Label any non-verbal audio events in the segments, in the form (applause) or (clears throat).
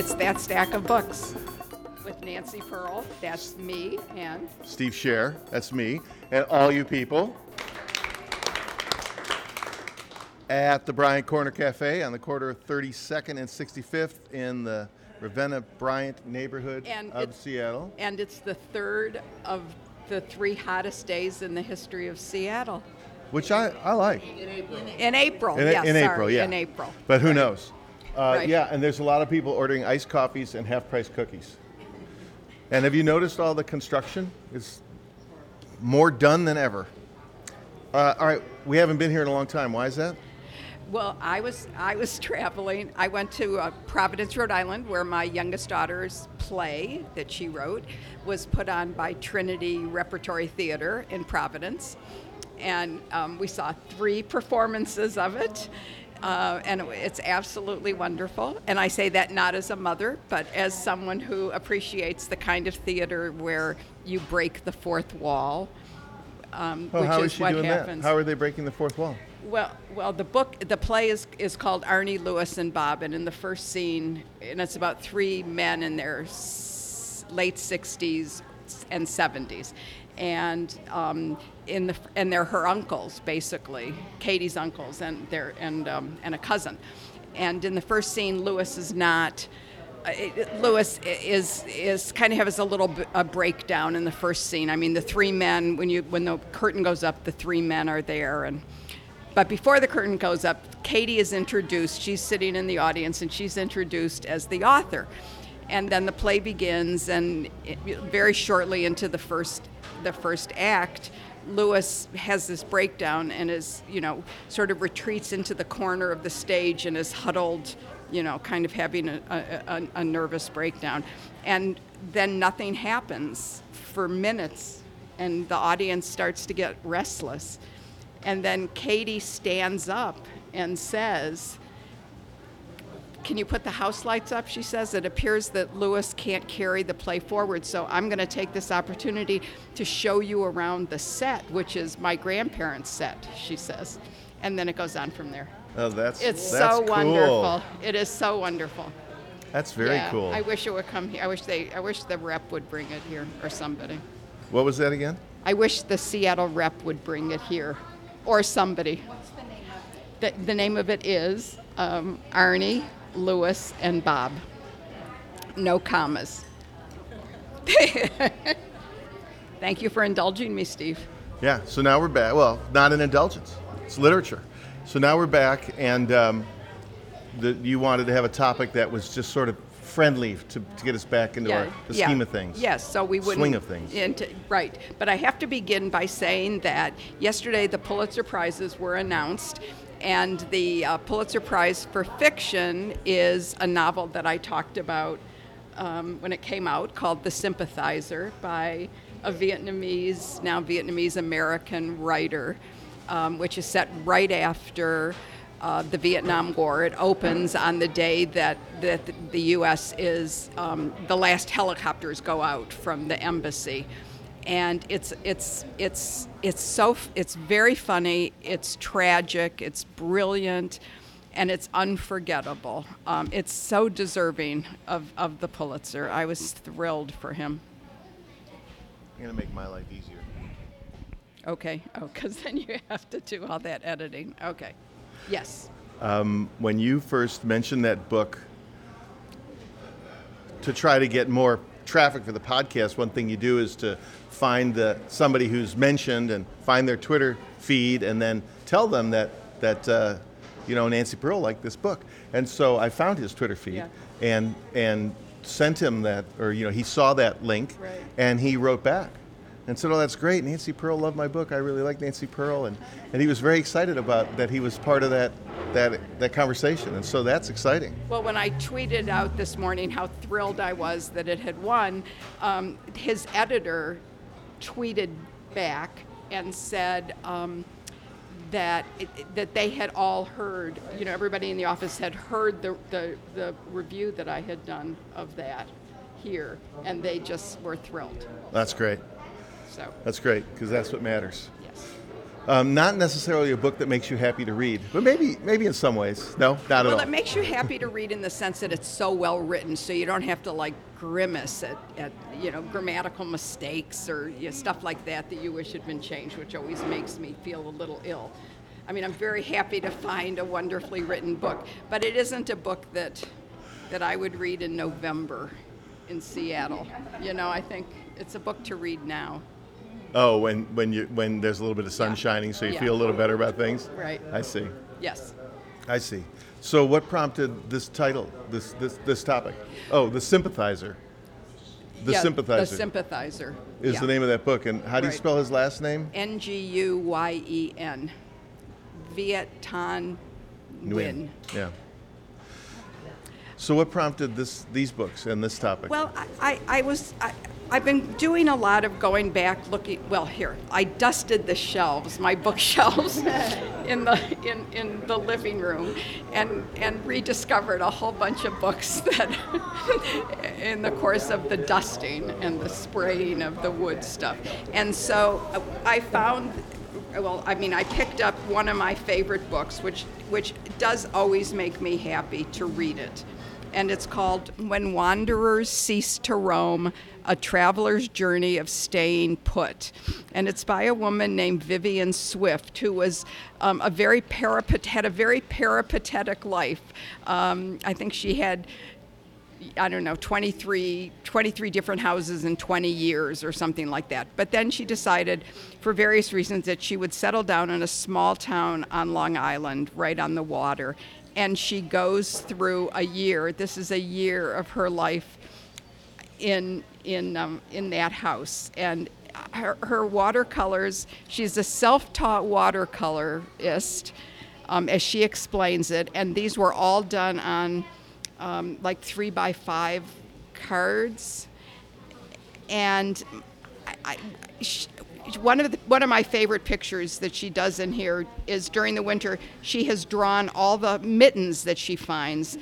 It's that stack of books with Nancy Pearl. That's me and Steve Scher, that's me, and all you people at the Bryant Corner Cafe on the corner of 32nd and 65th in the Ravenna Bryant neighborhood And of Seattle. and it's the third of the three hottest days in the history of Seattle. Which I, I like. In April, In, yes, in sorry, April, yeah. In April. But who knows? Uh, Right. Yeah, and there's a lot of people ordering iced coffees and half price cookies. And have you noticed all the construction? It's more done than ever. Uh, all right, we haven't been here in a long time. Why is that? Well, I was I was (laughs) traveling. I went to uh, Providence, Rhode Island, where my youngest daughter's play that she wrote was put on by Trinity Repertory Theater in Providence, and um, we saw three performances of it. Uh, and it's absolutely wonderful. And I say that not as a mother, but as someone who appreciates the kind of theater where you break the fourth wall, um, Oh, which how is what doing happens. that? How are they breaking the fourth wall? Well, well, the book, the play is is called Arnie Lewis and Bob, and in the first scene, and it's about three men in their s- late sixties and seventies, and um, in the and they're her uncles basically, Katie's uncles, and they're and um, and a cousin, and in the first scene, Lewis is not. Uh, it- Lewis is is kind of has a little b- a breakdown in the first scene. I mean, the three men when you when the curtain goes up, the three men are there, and but before the curtain goes up, Katie is introduced. She's sitting in the audience, and she's introduced as the author. And then the play begins, and it, very shortly into the first the first act, Lewis has this breakdown and is you know sort of retreats into the corner of the stage and is huddled you know, kind of having a, a, a, nervous breakdown. And then nothing happens for minutes, and the audience starts to get restless. And then Katie stands up and says, Can you put the house lights up? She says, It appears that Lewis can't carry the play forward, so I'm going to take this opportunity to show you around the set, which is my grandparents' set, she says. And then it goes on from there. Oh, that's It's that's so cool. wonderful. It is so wonderful. That's very yeah, cool. I wish it would come here. I wish they. I wish the rep would bring it here or somebody. what was that again? I wish the Seattle rep would bring it here, or somebody. What's the name of it? The, the name of it is um, Arnie, Lewis, and Bob. No commas. (laughs) Thank you for indulging me, Steve. Yeah. So now we're back. Well, not an indulgence. It's literature. So now we're back, and um, the, you wanted to have a topic that was just sort of friendly to, to get us back into our, the yeah. scheme of things. Yes, so we wouldn't Swing of things. into- right, but I have to begin by saying that yesterday the Pulitzer prizes were announced, and the uh, Pulitzer Prize for fiction is a novel that I talked about um, when it came out called *The Sympathizer* by a Vietnamese, now Vietnamese American writer, um, which is set right after uh, the Vietnam War. It opens on the day that, that the U.S. is um, the last helicopters go out from the embassy, and it's it's it's it's so it's very funny. It's tragic. It's brilliant. And it's unforgettable. Um, it's so deserving of, of the Pulitzer. I was thrilled for him. I'm gonna make my life easier. Okay. Oh, because then you have to do all that editing. Okay. Yes. When you first mentioned that book to try to get more traffic for the podcast, one thing you do is to find the, somebody who's mentioned and find their Twitter feed and then tell them that that uh, you know Nancy Pearl liked this book. And so I found his Twitter feed Yeah. and and sent him that, or you know he saw that link Right. and he wrote back and said, "Oh, that's great. Nancy Pearl loved my book. I really like Nancy Pearl." And, and he was very excited about that he was part of that that that conversation. And so that's exciting. Well, when I tweeted out this morning how thrilled I was that it had won, um, his editor tweeted back and said um, that it, that they had all heard, you know, everybody in the office had heard the, the, the review that I had done of that here, and they just were thrilled. That's great. So, That's great because that's what matters. yes. Um, not necessarily a book that makes you happy to read, but maybe maybe in some ways. No, not Well, at it makes you happy to read in the sense that it's so well written, so you don't have to like grimace at, at you know grammatical mistakes or you know, stuff like that that you wish had been changed, which always makes me feel a little ill. I mean, I'm very happy to find a wonderfully written book, but it isn't a book that that I would read in November in Seattle. You know, I think it's a book to read now. Oh, when when you when there's a little bit of sun Yeah. shining, so you Yeah. feel a little better about things. Right. I see. Yes. I see. So, what prompted this title, this this this topic? Oh, the sympathizer. The Yeah, sympathizer The sympathizer. is yeah. the name of that book, and how do you Right. spell his last name? N G U Y E N. Viet Thanh Nguyen. Yeah. So, what prompted this these books and this topic? Well, I, I, I was, I, I've been doing a lot of going back, looking. Well, here, I dusted the shelves, my bookshelves, (laughs) in the in, in the living room, and and rediscovered a whole bunch of books (laughs) that, in the course of the dusting and the spraying of the wood stuff, and so I found. Well, I mean, I picked up one of my favorite books, which which does always make me happy to read it and it's called When Wanderers Cease to Roam A Traveler's Journey of Staying Put. And it's by a woman named Vivian Swift, who was um, a very had a very peripatetic life. Um, I think she had. I don't know, 23, 23 different houses in 20 years or something like that. But then she decided, for various reasons, that she would settle down in a small town on Long Island, right on the water. And she goes through a year. This is a year of her life in in um, in that house. And her, her watercolors she's a self-taught watercolorist um, as she explains it. And these were all done on um, like three by five cards. And I, I, sh one of the, one of my favorite pictures that she does in here is during the winter she has drawn all the mittens that she finds.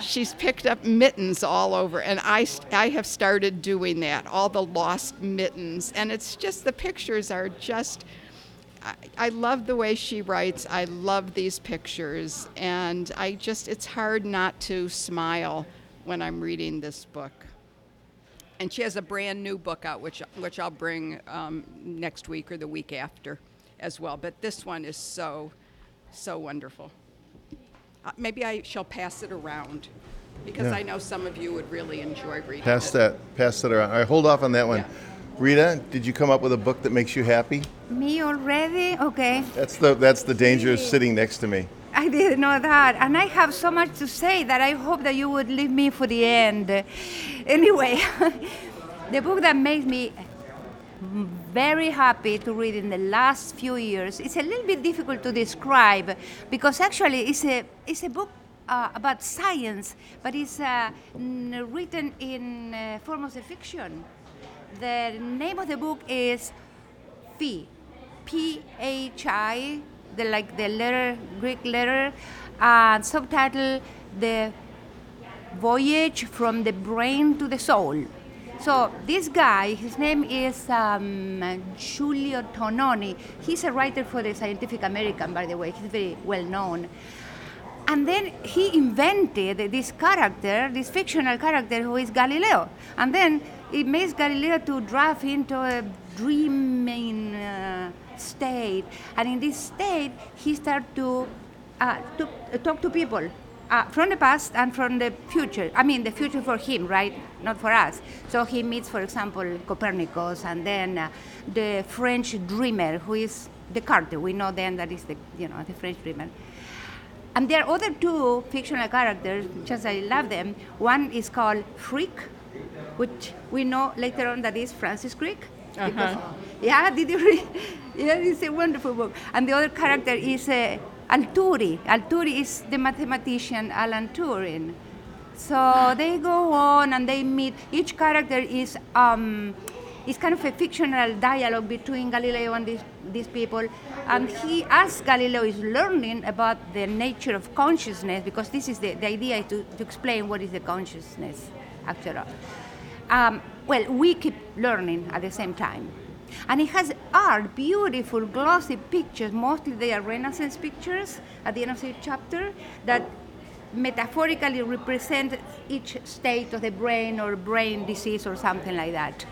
She's picked up mittens all over and I, I have started doing that all the lost mittens. And it's just the pictures are just I, I love the way she writes. I love these pictures. And i just it's hard not to smile when i'm reading this book and she has a brand new book out which which i'll bring um, next week or the week after as well but this one is so so wonderful uh, maybe i shall pass it around because Yeah. i know some of you would really enjoy reading pass it. that, pass that around. All right, hold off on that one. Yeah. Rita, did you come up with a book that makes you happy? Me already? Okay. That's the that's the danger of sitting next to me. I didn't know that. And I have so much to say that I hope that you would leave me for the end. Anyway, (laughs) the book that makes me very happy to read in the last few years it's a little bit difficult to describe because actually it's a, it's a book uh, about science, but it's uh, n- written in uh, form of a fiction. The name of the book is Phi, P H I, the like the letter Greek letter, and subtitle the voyage from the brain to the soul. So this guy, his name is um, Giulio Tononi. He's a writer for the Scientific American, by the way. He's very well known. And then he invented this character, this fictional character who is Galileo. And then it makes Galileo to drive into a dreaming uh, state. And in this state, he starts to, uh, to uh, talk to people uh, from the past and from the future. I mean, the future for him, right? Not for us. So he meets, for example, Copernicus and then uh, the French dreamer, who is Descartes. We know then that is the, you know, the French dreamer. And there are other two fictional characters, just I love them. One is called Freak, which we know later on that is Francis Crick. Because- (laughs) Yeah, did you read? (laughs) Yeah, it's a wonderful book. And the other character is uh, Alturi. Alturi is the mathematician Alan Turing. So they go on and they meet. Each character is um, is kind of a fictional dialogue between Galileo and these, these people. And he, as Galileo is learning about the nature of consciousness, because this is the, the idea to, to explain what is the consciousness, after all. Um, well, we keep learning at the same time. And it has art, beautiful, glossy pictures. Mostly they are Renaissance pictures at the end of each chapter that metaphorically represent each state of the brain or brain disease or something like that.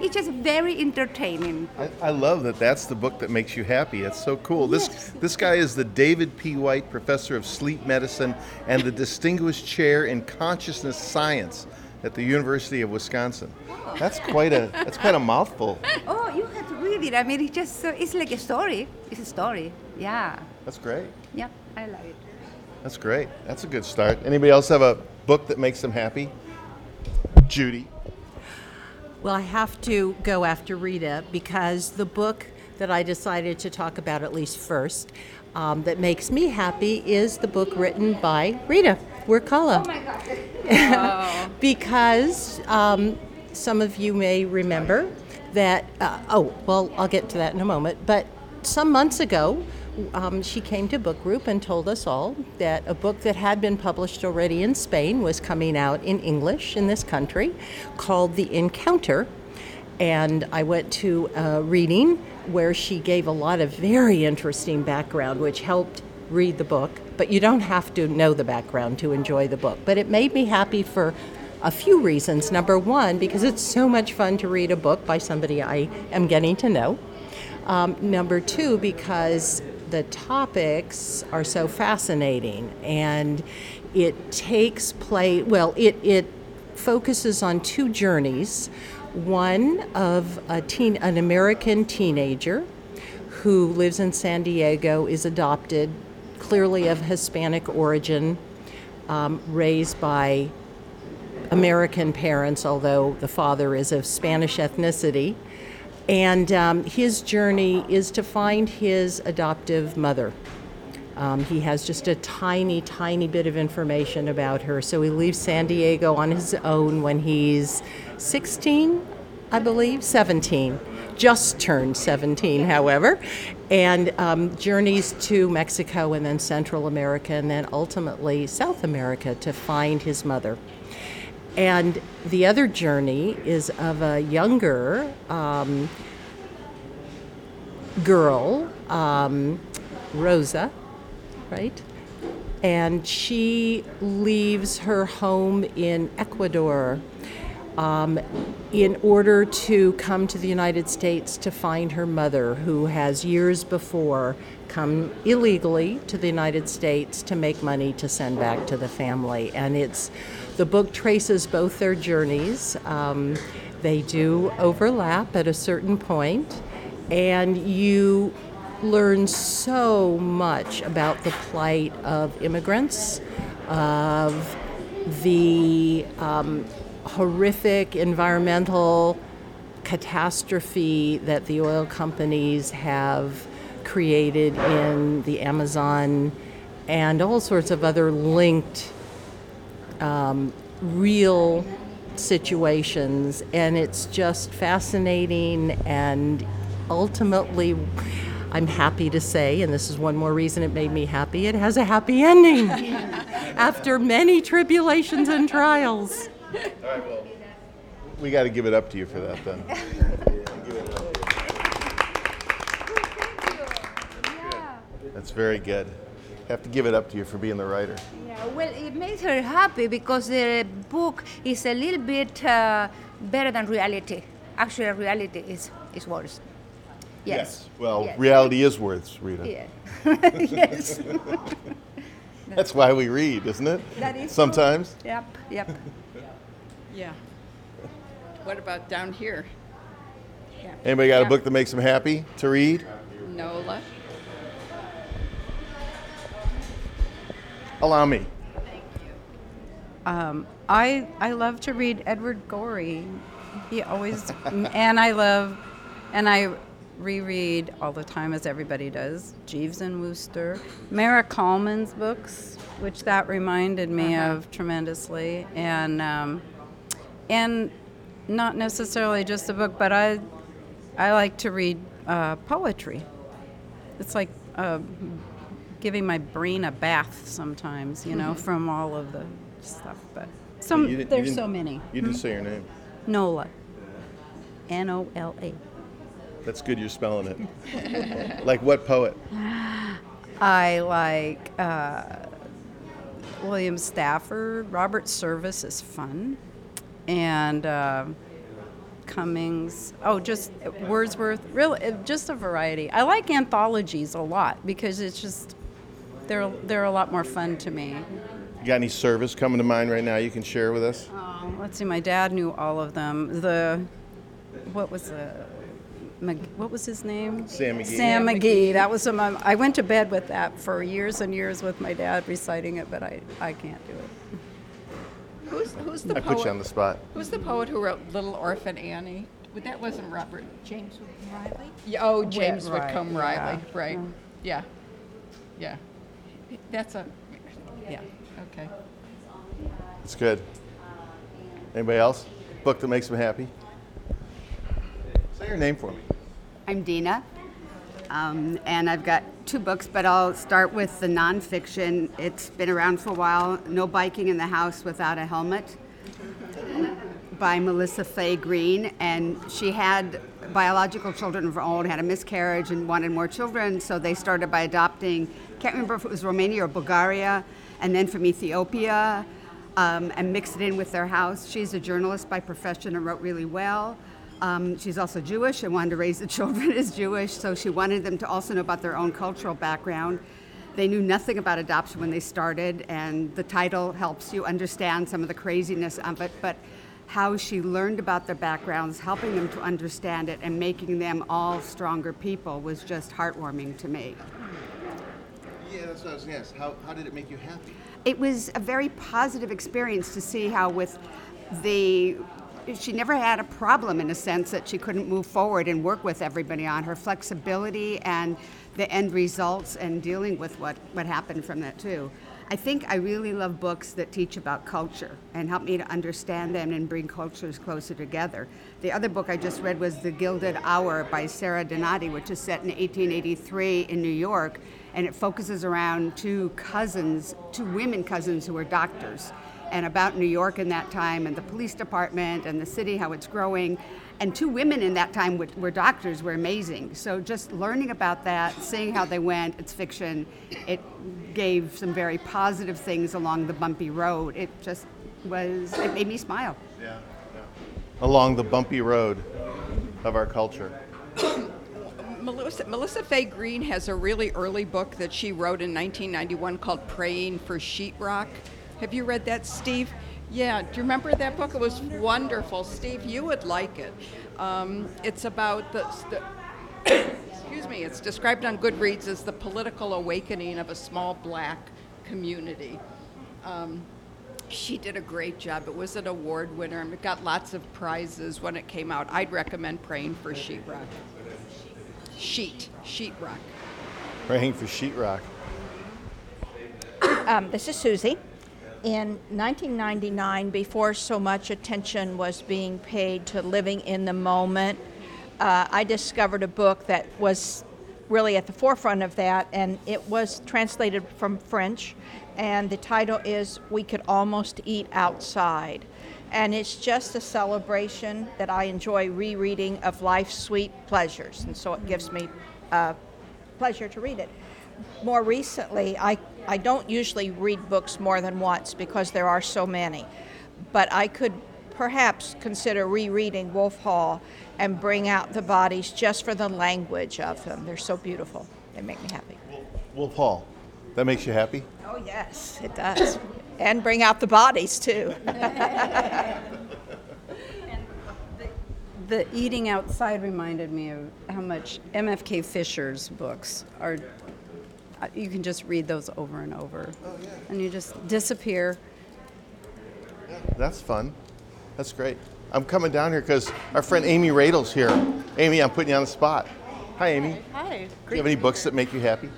It's just very entertaining. I, I love that that's the book that makes you happy. It's so cool. This this guy is the David P. White Professor of Sleep Medicine and the Distinguished Chair in Consciousness Science at the University of Wisconsin. That's quite a that's quite a mouthful. Oh, you have to read it. I mean, it's just so, it's like a story. It's a story. Yeah. That's great. Yeah, I love it. That's great. That's a good start. Anybody else have a book that makes them happy? Judy. Well, I have to go after Rita because the book that I decided to talk about at least first um, that makes me happy is the book written by Rita Wirkala. (laughs) because um, some of you may remember that, uh, oh, well, I'll get to that in a moment, but some months ago, um, she came to book group and told us all that a book that had been published already in Spain was coming out in English in this country called The Encounter. And I went to a reading where she gave a lot of very interesting background, which helped read the book. But you don't have to know the background to enjoy the book. But it made me happy for a few reasons. Number one, because it's so much fun to read a book by somebody I am getting to know. Um, number two, because the topics are so fascinating and it takes place, well, it, it focuses on two journeys one of a teen, an American teenager who lives in San Diego, is adopted, clearly of Hispanic origin, um, raised by American parents, although the father is of Spanish ethnicity. And um, his journey is to find his adoptive mother. Um, he has just a tiny, tiny bit of information about her. So he leaves San Diego on his own when he's 16, I believe, 17. Just turned 17, however, and um, journeys to Mexico and then Central America and then ultimately South America to find his mother. And the other journey is of a younger um, girl, um, Rosa, right? And she leaves her home in Ecuador um, in order to come to the United States to find her mother, who has years before come illegally to the United States to make money to send back to the family. And it's the book traces both their journeys. Um, they do overlap at a certain point, and you learn so much about the plight of immigrants, of the um, horrific environmental catastrophe that the oil companies have created in the Amazon and all sorts of other linked um, real situations. And it's just fascinating and ultimately. I'm happy to say, and this is one more reason it made me happy, it has a happy ending (laughs) after many tribulations and trials. All right, well, we got to give it up to you for that then. Give. (laughs) That's very good. Have to give it up to you for being the writer. Yeah, well, it makes her happy because the book is a little bit uh, better than reality. Actually, reality is, is worse. Yes. Well, Yes. reality is worth, Rita. Yeah. (laughs) yes. (laughs) That's why we read, isn't it? That is true. Sometimes. Yep. Yep. Yeah. What about down here? Yeah. Anybody got a Yeah. book that makes them happy to read? Nola. Allow me. Thank you. Um, I I love to read Edward Gorey. He always (laughs) and I love and I reread all the time as everybody does. Jeeves and Wooster, Maira Kalman's books, which that reminded me of tremendously, and um, and not necessarily just a book, but I I like to read uh, poetry. It's like uh, giving my brain a bath sometimes, you know, from all of the stuff. But some You there's so many. You didn't say your name. Nola. N O L A. That's good you're spelling it. (laughs) like what poet? I like uh, William Stafford. Robert Service is fun, and uh, Cummings. Oh, just Wordsworth. Really, just a variety. I like anthologies a lot because it's just they're they're a lot more fun to me. You got any service coming to mind right now you can share with us? Um, let's see. My dad knew all of them. The what was the what was his name? Sam McGee. Sam McGee. That was some. I went to bed with that for years and years with my dad reciting it, but I, I can't do it. Who's, who's the I poet? put you on the spot. Who's the poet who wrote Little Orphan Annie? But that wasn't Robert. James Riley. Yeah, oh, James right, Whitcomb yeah, Riley. Right. yeah. Yeah. Yeah. That's a. Yeah. Okay. It's good. Anybody else? Book that makes them happy? Say your name for me. I'm Dina, um, and I've got two books, but I'll start with the nonfiction. It's been around for a while No Biking in the House Without a Helmet by Melissa Fay Greene. And she had biological children of her own, had a miscarriage, and wanted more children, so they started by adopting, can't remember if it was Romania or Bulgaria, and then from Ethiopia. Um, and mixed it in with their house. She's a journalist by profession and wrote really well. Um, she's also Jewish and wanted to raise the (laughs) children as Jewish, so she wanted them to also know about their own cultural background. They knew nothing about adoption when they started, and the title helps you understand some of the craziness of it, but how she learned about their backgrounds, helping them to understand it, and making them all stronger people was just heartwarming to me. Yeah, that's what I was going to ask. How, how did it make you happy? it was a very positive experience to see how with the she never had a problem in a sense that she couldn't move forward and work with everybody on her flexibility and the end results and dealing with what, what happened from that too. I think I really love books that teach about culture and help me to understand them and bring cultures closer together. The other book I just read was The Gilded Hour by Sara Donati, which is set in 1883 in New York, and it focuses around two cousins, two women cousins who are doctors, and about New York in that time and the police department and the city, how it's growing. And two women in that time were, were doctors were amazing. So just learning about that, seeing how they went, it's fiction, it gave some very positive things along the bumpy road. It just was, it made me smile. Yeah. Along the bumpy road of our culture. (coughs) Melissa, Melissa Fay Greene has a really early book that she wrote in 1991 called Praying for Sheetrock. Have you read that, Steve? Yeah, do you remember that book? It was wonderful. Steve, you would like it. Um, it's about the, the (coughs) excuse me, it's described on Goodreads as the political awakening of a small black community. Um, she did a great job. It was an award winner and it got lots of prizes when it came out. I'd recommend Praying for Sheetrock. Sheet, sheetrock. Praying for sheetrock. Um, this is Susie. In 1999, before so much attention was being paid to living in the moment, uh, I discovered a book that was really at the forefront of that, and it was translated from French, and the title is We Could Almost Eat Outside. And it's just a celebration that I enjoy rereading of life's sweet pleasures, and so it gives me uh, pleasure to read it. More recently, I, I don't usually read books more than once because there are so many, but I could perhaps consider rereading Wolf Hall and bring out the bodies just for the language of them. They're so beautiful. They make me happy. Wolf Hall. That makes you happy? Oh, yes, it does. and bring out the bodies, too. (laughs) (laughs) The eating outside reminded me of how much MFK Fisher's books are. You can just read those over and over, and you just disappear. That's fun. That's great. I'm coming down here because our friend Amy Radle's here. Amy, I'm putting you on the spot. Hi, Amy. Hi. Do you have any books that make you happy?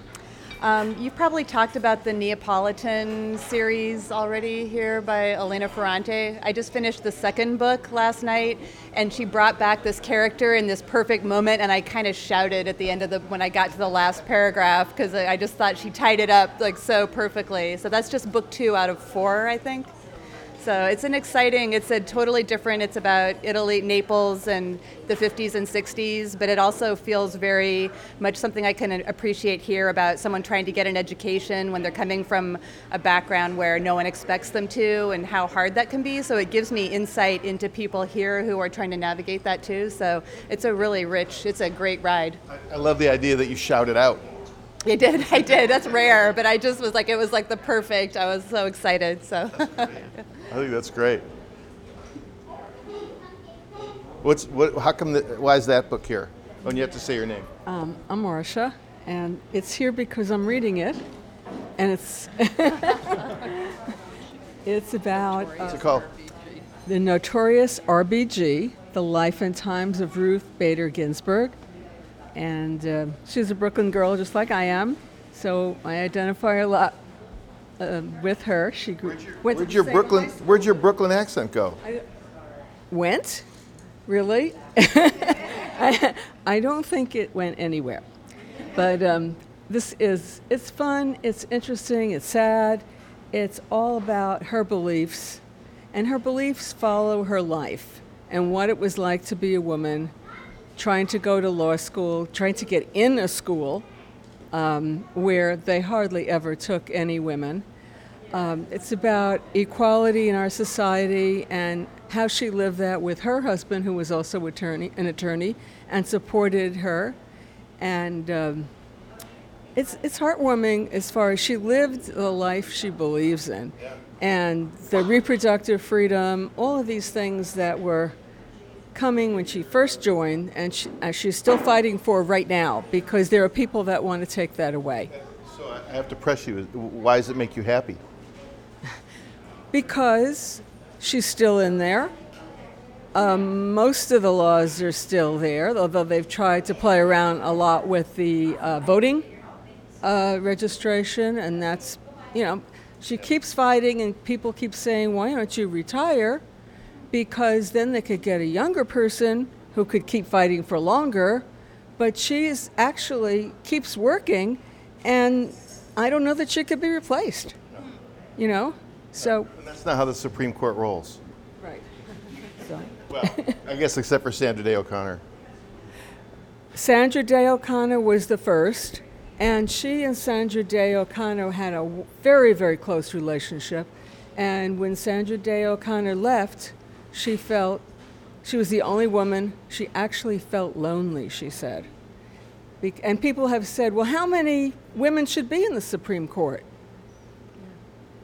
Um, you've probably talked about the Neapolitan series already here by Elena Ferrante. I just finished the second book last night, and she brought back this character in this perfect moment, and I kind of shouted at the end of the when I got to the last paragraph because I just thought she tied it up like so perfectly. So that's just book two out of four, I think. So it's an exciting, it's a totally different, it's about Italy, Naples, and the 50s and 60s, but it also feels very much something I can appreciate here about someone trying to get an education when they're coming from a background where no one expects them to and how hard that can be. So it gives me insight into people here who are trying to navigate that too. So it's a really rich, it's a great ride. I love the idea that you shout it out. I did, (laughs) I did. That's rare, but I just was like, it was like the perfect. I was so excited. So. (laughs) I think that's great. What's what? How come? The, why is that book here? When you have to say your name. Um, I'm Marsha, and it's here because I'm reading it, and it's (laughs) it's about uh, What's it called? the notorious RBG, the life and times of Ruth Bader Ginsburg, and uh, she's a Brooklyn girl just like I am, so I identify a lot uh, with her. She grew, went to Where'd your Brooklyn? Where'd your Brooklyn accent go? I, went? Really? (laughs) I, I don't think it went anywhere. But um, this is, it's fun, it's interesting, it's sad. It's all about her beliefs. And her beliefs follow her life and what it was like to be a woman, trying to go to law school, trying to get in a school um, where they hardly ever took any women. Um, it's about equality in our society and how she lived that with her husband, who was also attorney, an attorney, and supported her. And um, it's it's heartwarming as far as she lived the life she believes in, and the reproductive freedom, all of these things that were coming when she first joined, and she, uh, she's still fighting for right now because there are people that want to take that away. So I have to press you. Why does it make you happy? (laughs) Because she's still in there. Um, most of the laws are still there, although they've tried to play around a lot with the uh, voting uh, registration, and that's, you know, she keeps fighting, and people keep saying, why don't you retire? Because then they could get a younger person who could keep fighting for longer. But she's actually keeps working, and I don't know that she could be replaced. You know? So, And that's not how the Supreme Court rolls. right. (laughs) So. Well, I guess except for Sandra Day O'Connor. Sandra Day O'Connor was the first, and she and Sandra Day O'Connor had a very, very close relationship. And when Sandra Day O'Connor left, she felt she was the only woman. She actually felt lonely, she said. Bec- and people have said, well, how many women should be in the Supreme Court?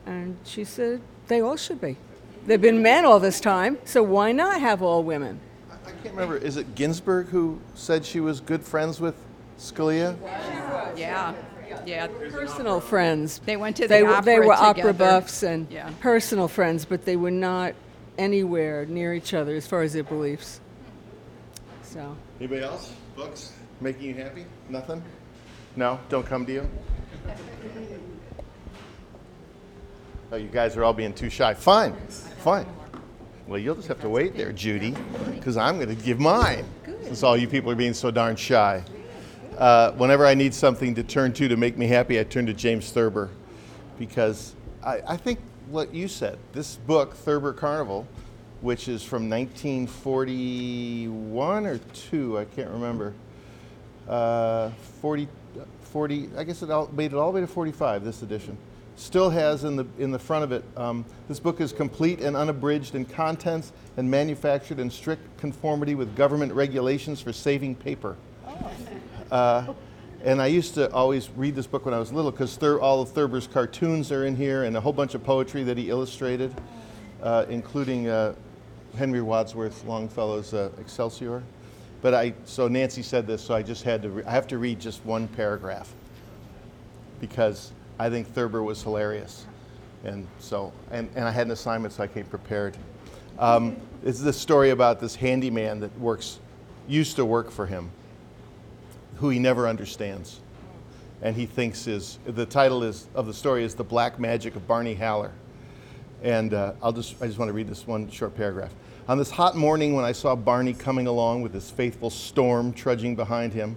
And she said, they all should be. They've been men all this time, so why not have all women? I can't remember. Is it Ginsburg who said she was good friends with Scalia? Yeah, yeah. personal friends. They went to the they were, They opera were opera together. buffs and Yeah. personal friends, but they were not anywhere near each other as far as their beliefs. So, Anybody else? Books making you happy? Nothing? No? Don't come to you? Oh, you guys are all being too shy. Fine, fine. Well, you'll just have to wait there, Judy, because I'm going to give mine. Since all you people are being so darn shy. Uh, whenever I need something to turn to to make me happy, I turn to James Thurber, because I, I think what you said. This book, Thurber Carnival, which is from 1941 or two, I can't remember. Uh, 40, 40, I guess it all, made it all the way to 45, this edition. Still has in the, in the front of it, um, this book is complete and unabridged in contents and manufactured in strict conformity with government regulations for saving paper. Uh, and I used to always read this book when I was little because all of Thurber's cartoons are in here and a whole bunch of poetry that he illustrated, uh, including uh, Henry Wadsworth Longfellow's uh, Excelsior. But I, so Nancy said this, so I just had to, re- I have to read just one paragraph because I think Thurber was hilarious. And so, and, and I had an assignment, so I came prepared. Um, it's the story about this handyman that works, used to work for him who he never understands. And he thinks is, the title is, of the story is The Black Magic of Barney Haller. And uh, I'll just, I just want to read this one short paragraph. On this hot morning when I saw Barney coming along with his faithful Storm trudging behind him,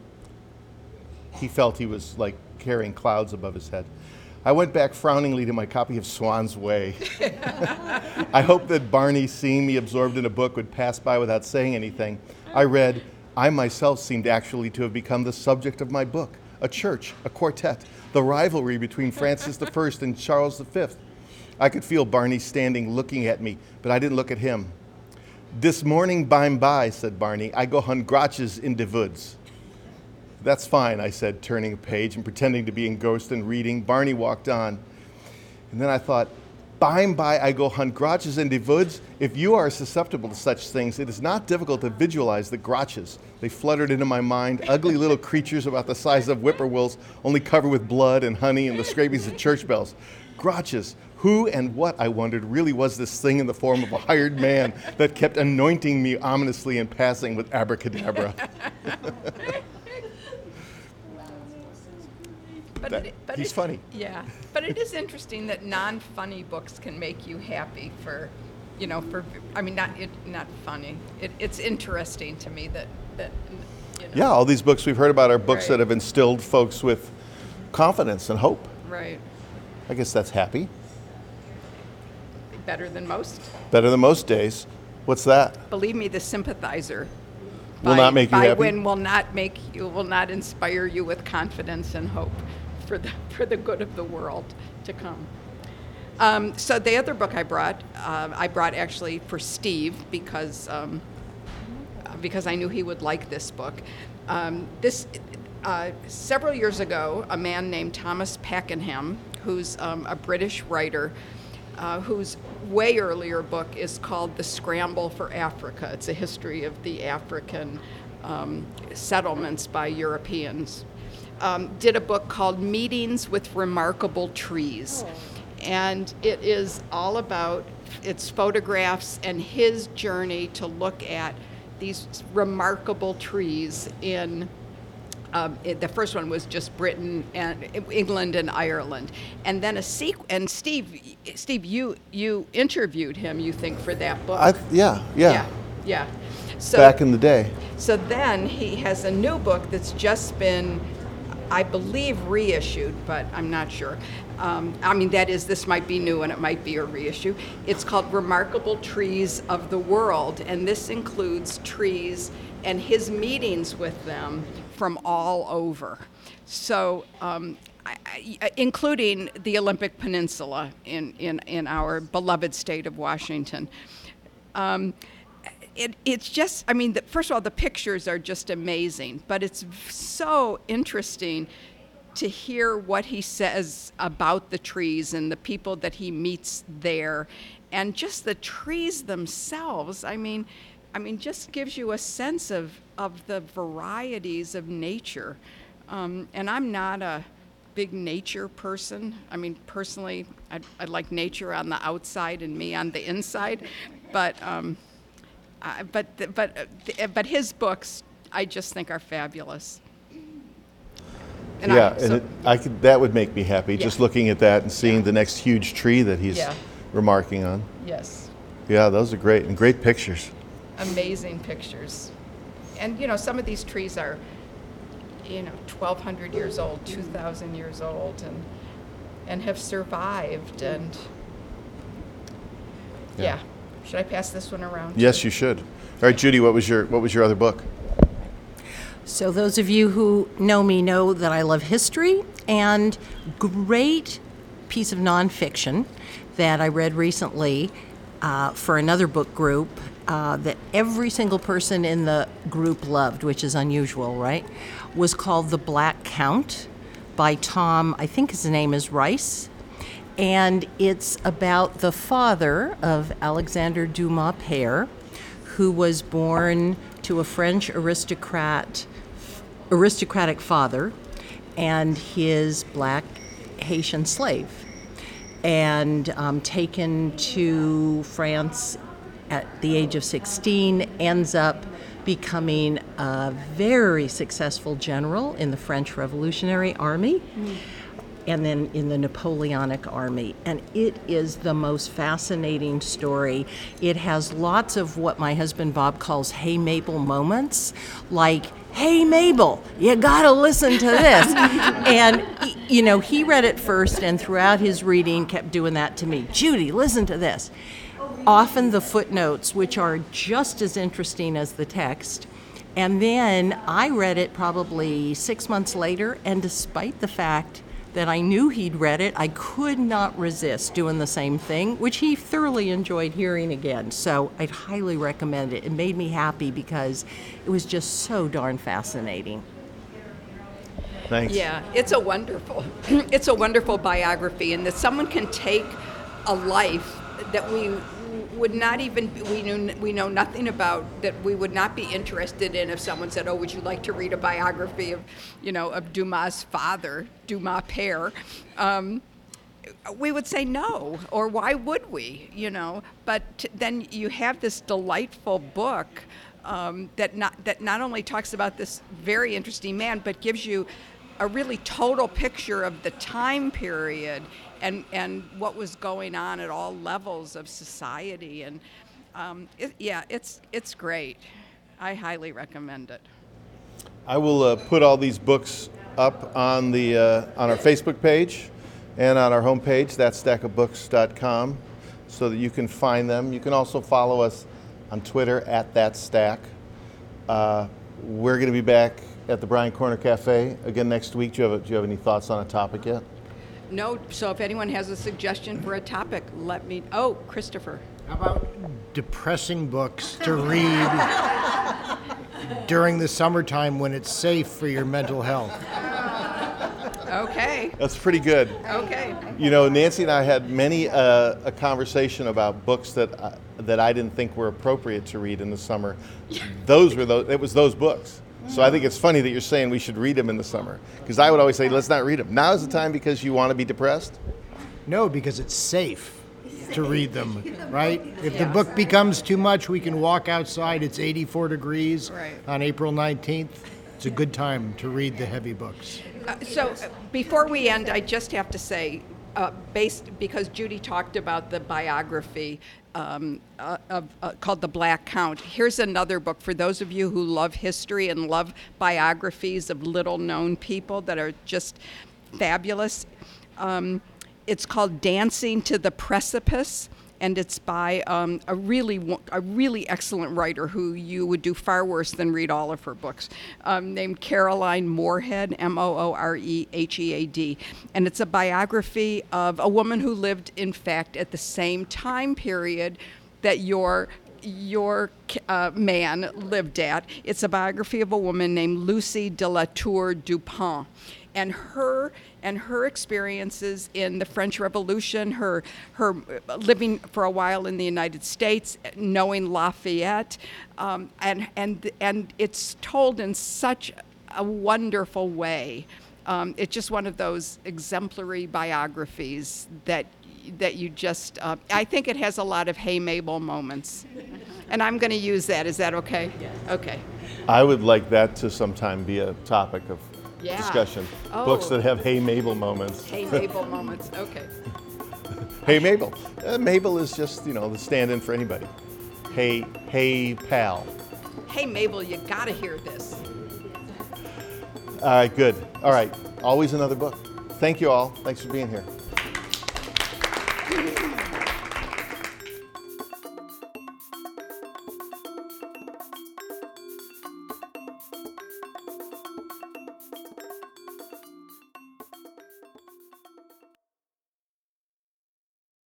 he felt he was like carrying clouds above his head. I went back frowningly to my copy of Swann's Way. (laughs) I hoped that Barney, seeing me absorbed in a book, would pass by without saying anything. I read, I myself seemed actually to have become the subject of my book a church, a quartet, the rivalry between (laughs) Francis I and Charles V. I could feel Barney standing looking at me, but I didn't look at him. This morning, bime by, said Barney, I go hunt grotches in de woods. That's fine, I said, turning a page and pretending to be engrossed in reading. Barney walked on. And then I thought, by and by I go hunt grotches in de woods. If you are susceptible to such things, it is not difficult to visualize the grotches. They fluttered into my mind, ugly little creatures about the size of whippoorwills, only covered with blood and honey and the scrapings of church bells. Grotches. Who and what, I wondered, really was this thing in the form of a hired man that kept anointing me ominously in passing with abracadabra? (laughs) But, That- it, but he's it- funny. Yeah, but it is interesting that non-funny books can make you happy for, you know, for I mean, not it, not funny. It, it's interesting to me that that. You know, Yeah, all these books we've heard about are books Right. that have instilled folks with confidence and hope. Right. I guess that's happy. Better than most. Better than most days. What's that? Believe me, the sympathizer. Will by- not make you by happy? Win will not make you will not inspire you with confidence and hope for the (laughs) for the good of the world to come. Um, so the other book I brought, uh, I brought actually for Steve because um, because I knew he would like this book. Um, this uh, several years ago, a man named Thomas Pakenham, who's um, a British writer, uh, whose way earlier book is called The Scramble for Africa. It's a history of the African um, settlements by Europeans. Um, did a book called Meetings with Remarkable Trees. And it is all about its photographs and his journey to look at these remarkable trees in um, it, the first one was just Britain and England and Ireland, and then a sequ- And Steve, Steve, you you interviewed him, you think, for that book? I, yeah, yeah, yeah, yeah. So Back in the day. so then he has a new book that's just been, I believe, reissued, but I'm not sure. Um, I mean, that is, this might be new and it might be a reissue. It's called Remarkable Trees of the World, and this includes trees and his meetings with them from all over. So, um, I, I, including the Olympic Peninsula in, in, in our beloved state of Washington. Um, it, it's just, I mean, the, first of all, the pictures are just amazing, but it's so interesting to hear what he says about the trees and the people that he meets there, and just the trees themselves. I mean, I mean, just gives you a sense of, of the varieties of nature. Um, and I'm not a big nature person. I mean, personally, I, I like nature on the outside and me on the inside, but. Um, uh, but but uh, but his books I just think are fabulous. And I- yeah, so- and it, I could, that would make me happy, just looking at that and seeing the next huge tree that he's Yeah. remarking on. yes, Yeah, those are great, and great pictures. amazing pictures, and you know some of these trees are, you know, 1,200 years old, 2,000 years old, and and have survived, and yeah. Should I pass this one around? Yes, you should. All right, Judy, what was your what was your other book? So, those of you who know me know that I love history and great piece of nonfiction that I read recently uh, for another book group uh, that every single person in the group loved, which is unusual, right? Was called The Black Count by Tom, I think his name is Reiss. And it's about the father of Alexander Dumas Père, who was born to a French aristocrat aristocratic father and his black Haitian slave, and um, taken to France at the age of 16, ends up becoming a very successful general in the French Revolutionary Army and then in the Napoleonic Army. And it is the most fascinating story. It has lots of what my husband Bob calls hey Mabel moments, like, hey Mabel, you gotta listen to this. (laughs) and you know, he read it first and throughout his reading kept doing that to me. Judy, listen to this. Often the footnotes, which are just as interesting as the text. And then I read it probably six months later, and despite the fact that I knew he'd read it, I could not resist doing the same thing, which he thoroughly enjoyed hearing again. So I'd highly recommend it. It made me happy because it was just so darn fascinating. Thanks. Yeah, it's a wonderful, (clears throat) it's a wonderful biography, and that someone can take a life that we would not even we knew we know nothing about that we would not be interested in if someone said, "Oh, would you like to read a biography of, you know, of Dumas' father, Dumas père?" Um, we would say no, or why would we? You know, but then you have this delightful book um, that not that not only talks about this very interesting man, but gives you a really total picture of the time period and and what was going on at all levels of society. And um, it, yeah, it's it's great. I highly recommend it. I will uh, put all these books up on the uh, on our Facebook page and on our homepage, thatstackofbooks.com, so that you can find them. You can also follow us on Twitter at thatstack. Uh, we're going to be back at the Brian Corner Cafe again next week. Do you, have a, do you have any thoughts on a topic yet? No, so if anyone has a suggestion for a topic, let me. Oh, Christopher. How about depressing books to read (laughs) during the summertime when it's safe for your mental health? Okay. That's pretty good. Okay. You know, Nancy and I had many uh, a conversation about books that I, that I didn't think were appropriate to read in the summer. (laughs) Those were those. It was those books. So I think it's funny that you're saying we should read them in the summer because I would always say let's not read them. Now is the time because you want to be depressed. No, because it's safe to read them, (laughs) right? If the book becomes too much, we can walk outside. It's 84 degrees Right. on April 19th. It's a good time to read the heavy books. Uh, so uh, before we end, I just have to say, uh, based because Judy talked about the biography um, uh, uh, called The Black Count. Here's another book for those of you who love history and love biographies of little-known people that are just fabulous. Um, it's called Dancing to the Precipice. And it's by um, a really a really excellent writer who you would do far worse than read all of her books, um, named Caroline Moorehead, M O O R E H E A D, and it's a biography of a woman who lived, in fact, at the same time period that your your uh, man lived at. It's a biography of a woman named Lucy de la Tour Dupont, and her and her experiences in the French Revolution, her her living for a while in the United States, knowing Lafayette, um, and and and it's told in such a wonderful way. Um, it's just one of those exemplary biographies that that you just. Uh, I think it has a lot of "Hey Mabel" moments, and I'm going to use that. Is that okay? Yes. Okay. I would like that to sometime be a topic of Yeah. discussion. Books Oh. that have "Hey Mabel" moments. Hey Mabel moments. Okay. (laughs) Hey Mabel. Uh, Mabel is just you know the stand-in for anybody. Hey, hey pal. Hey Mabel, you got to hear this. All right, good. All right, always another book. Thank you all. Thanks for being here.